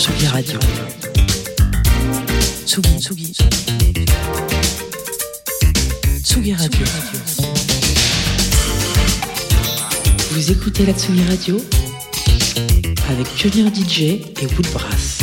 Tsugi Radio. Tsugi, Tsugi. Tsugi Radio. Vous écoutez la Tsugi Radio avec Pionnier DJ et Woodbrass.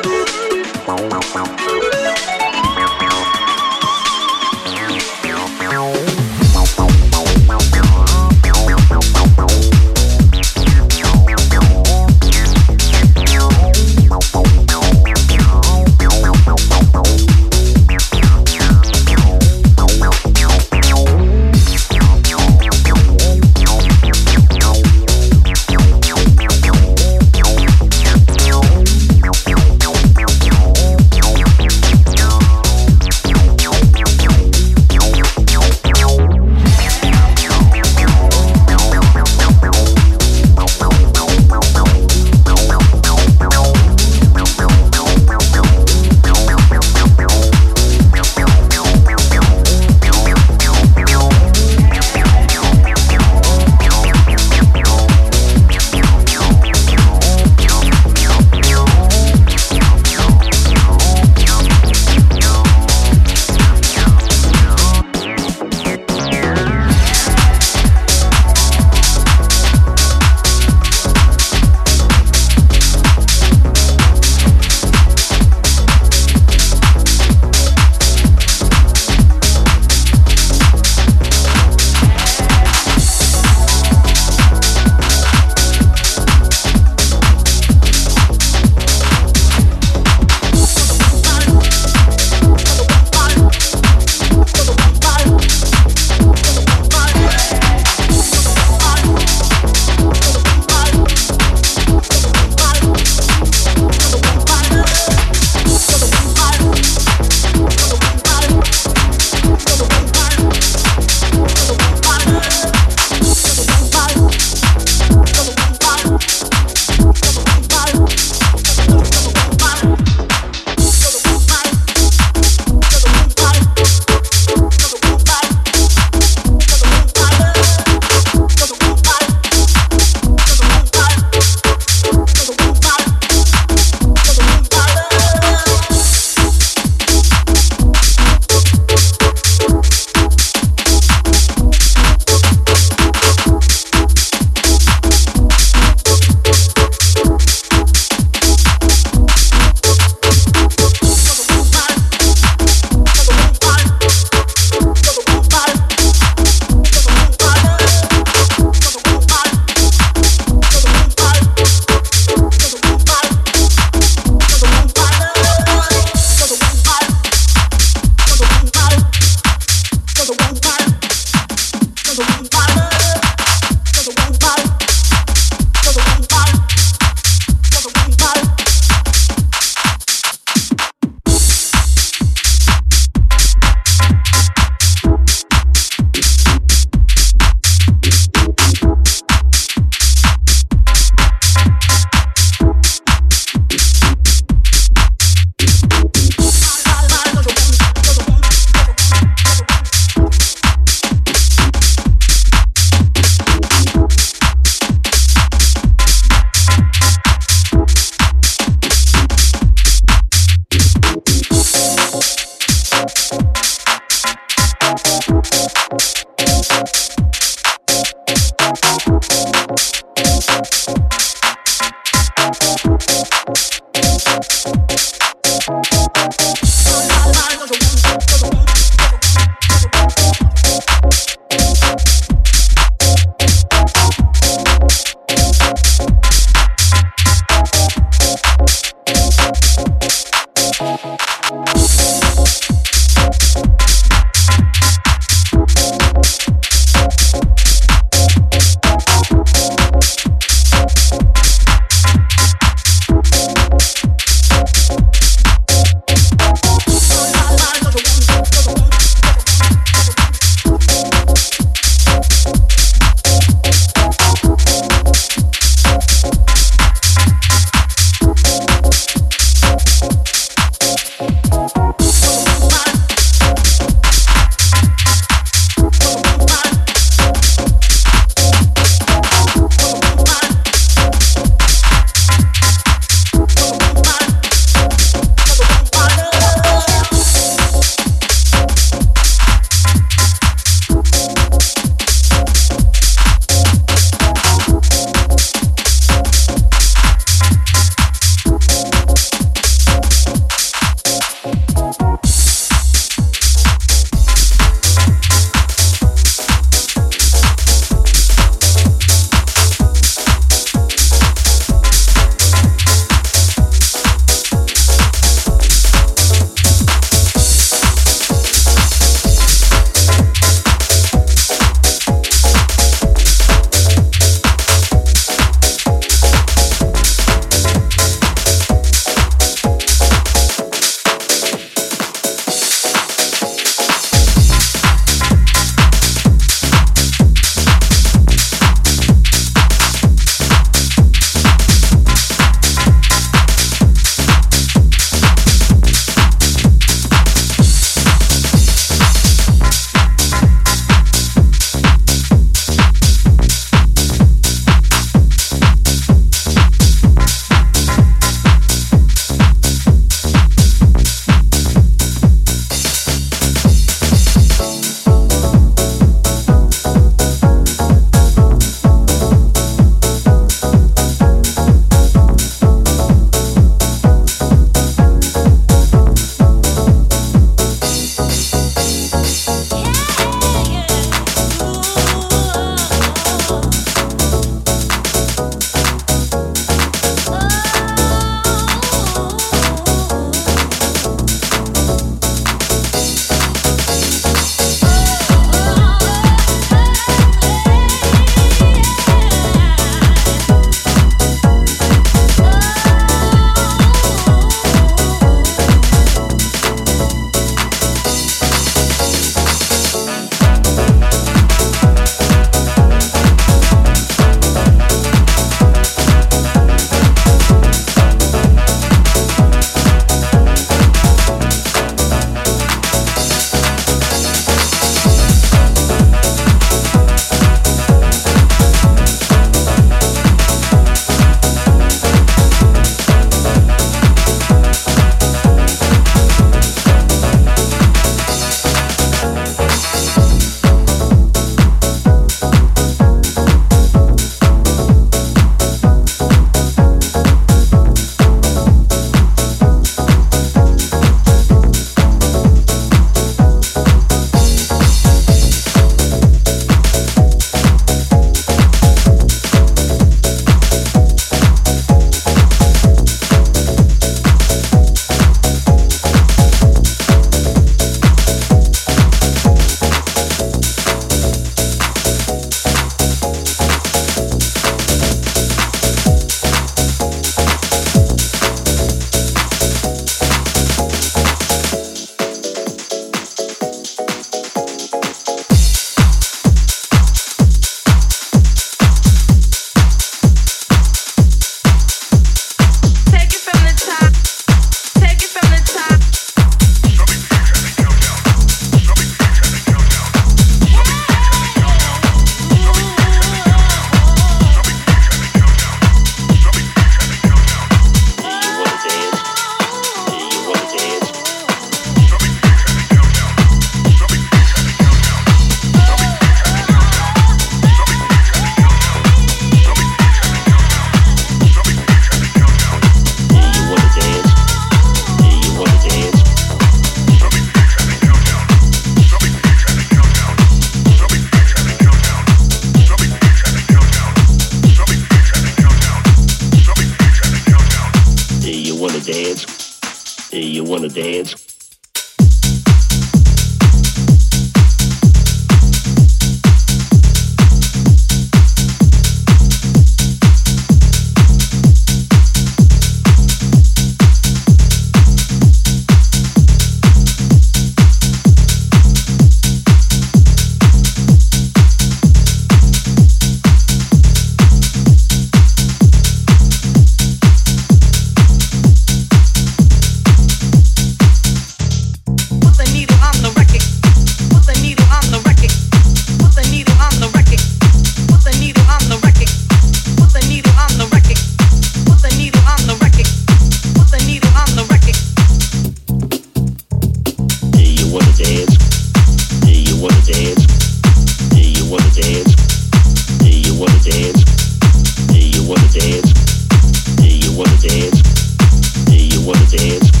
dance.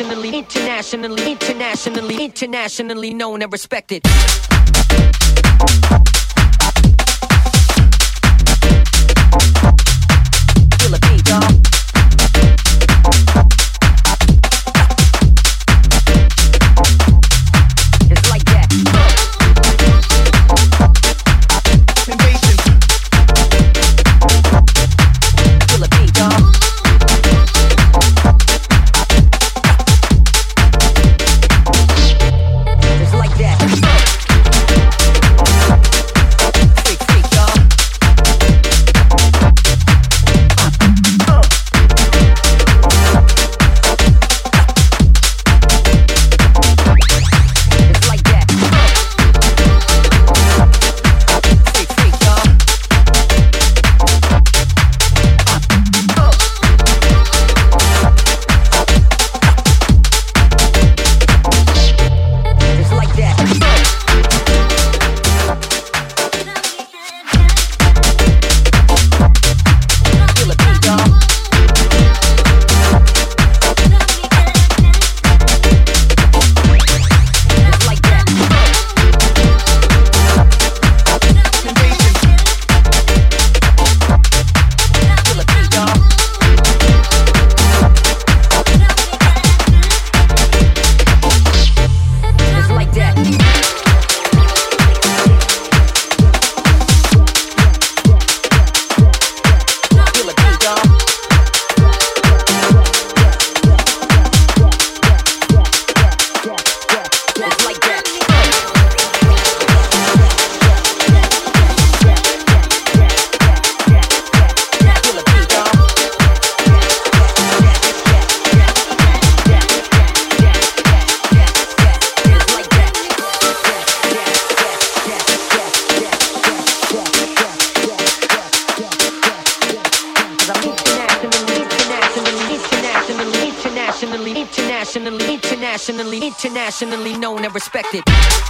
internationally, internationally, internationally, internationally known and respected. internationally known and respected.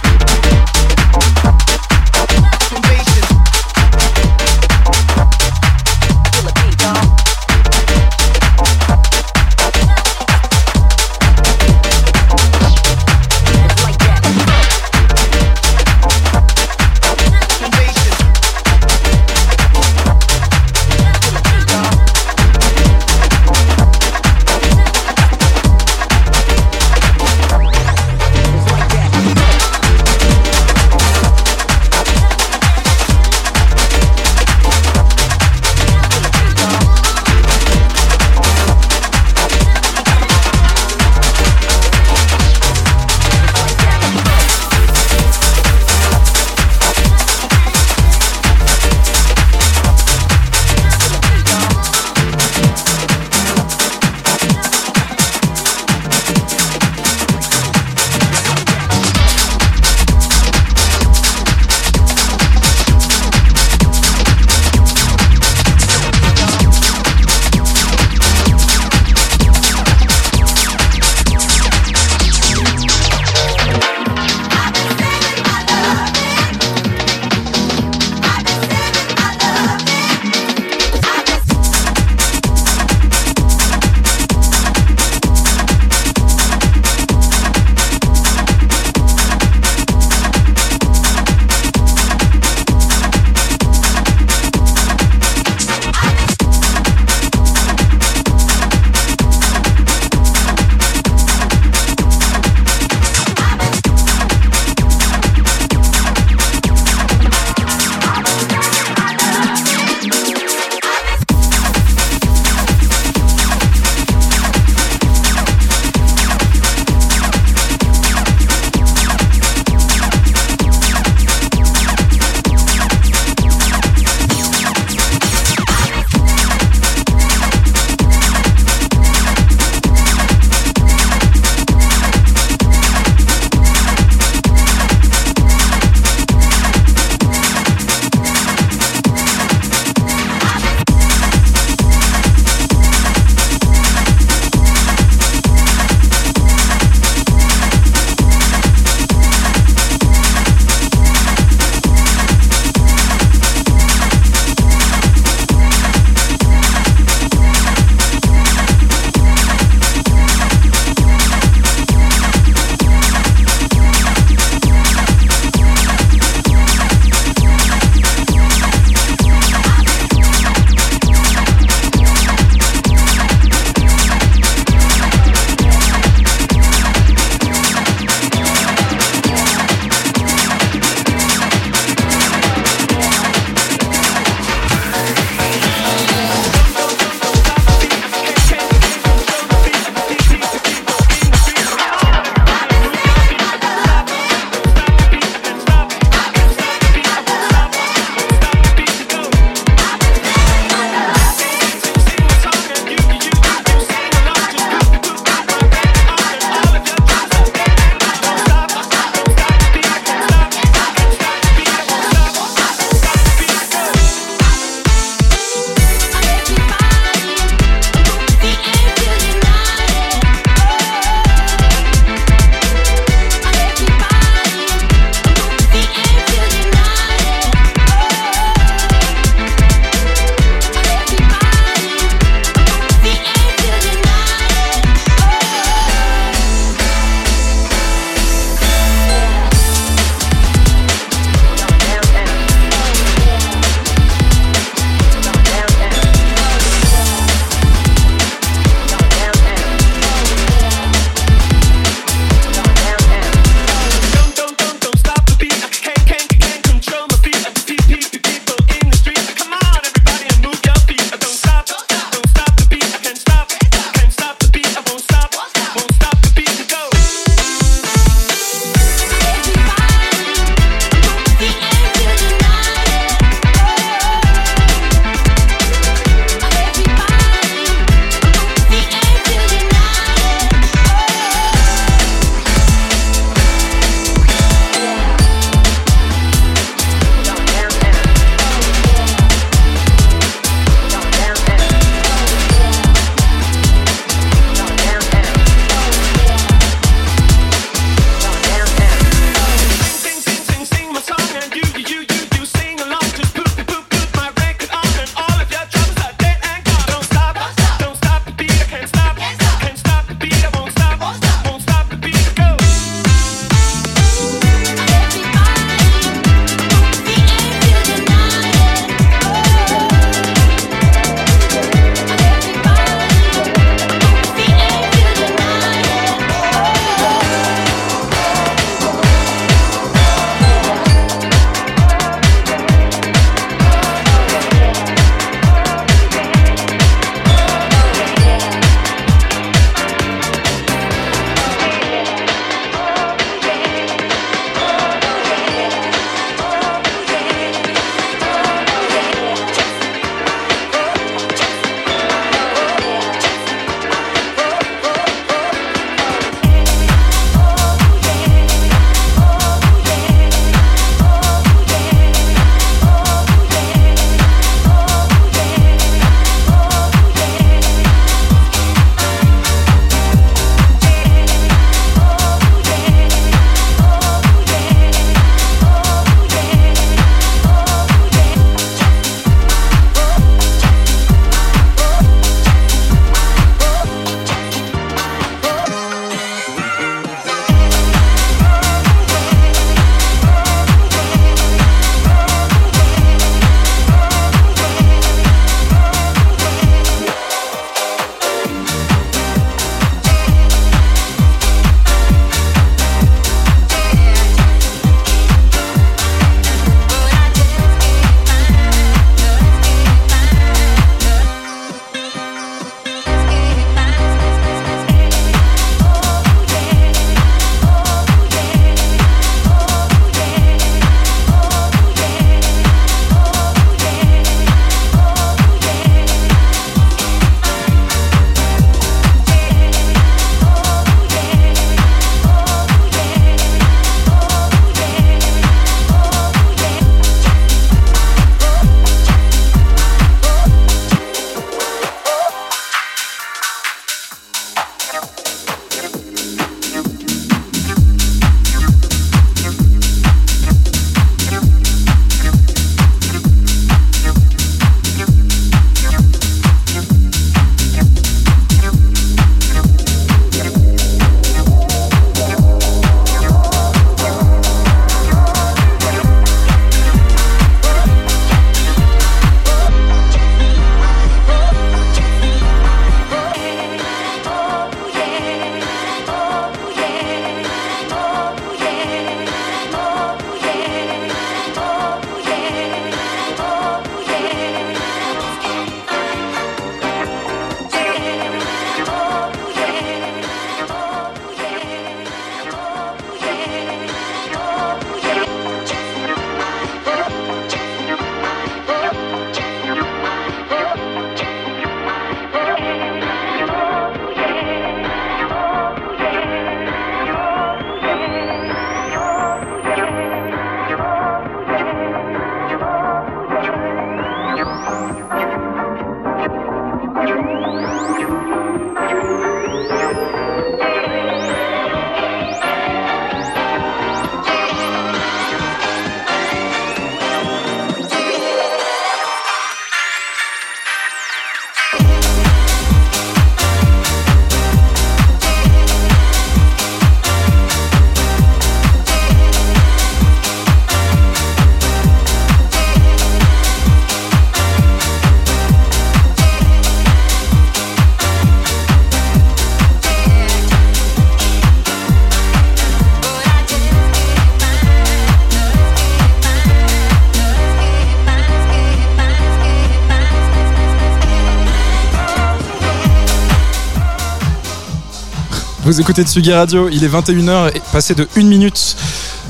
Vous écoutez Tsugi Radio, il est 21h et passé de 1 minute.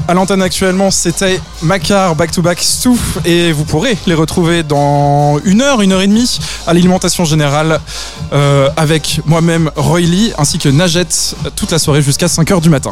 À l'antenne actuellement, c'était Macar Back to Back Stouff et vous pourrez les retrouver dans une heure, une heure et demie à l'alimentation générale euh, avec moi-même Roy Lee ainsi que Najette toute la soirée jusqu'à 5h du matin.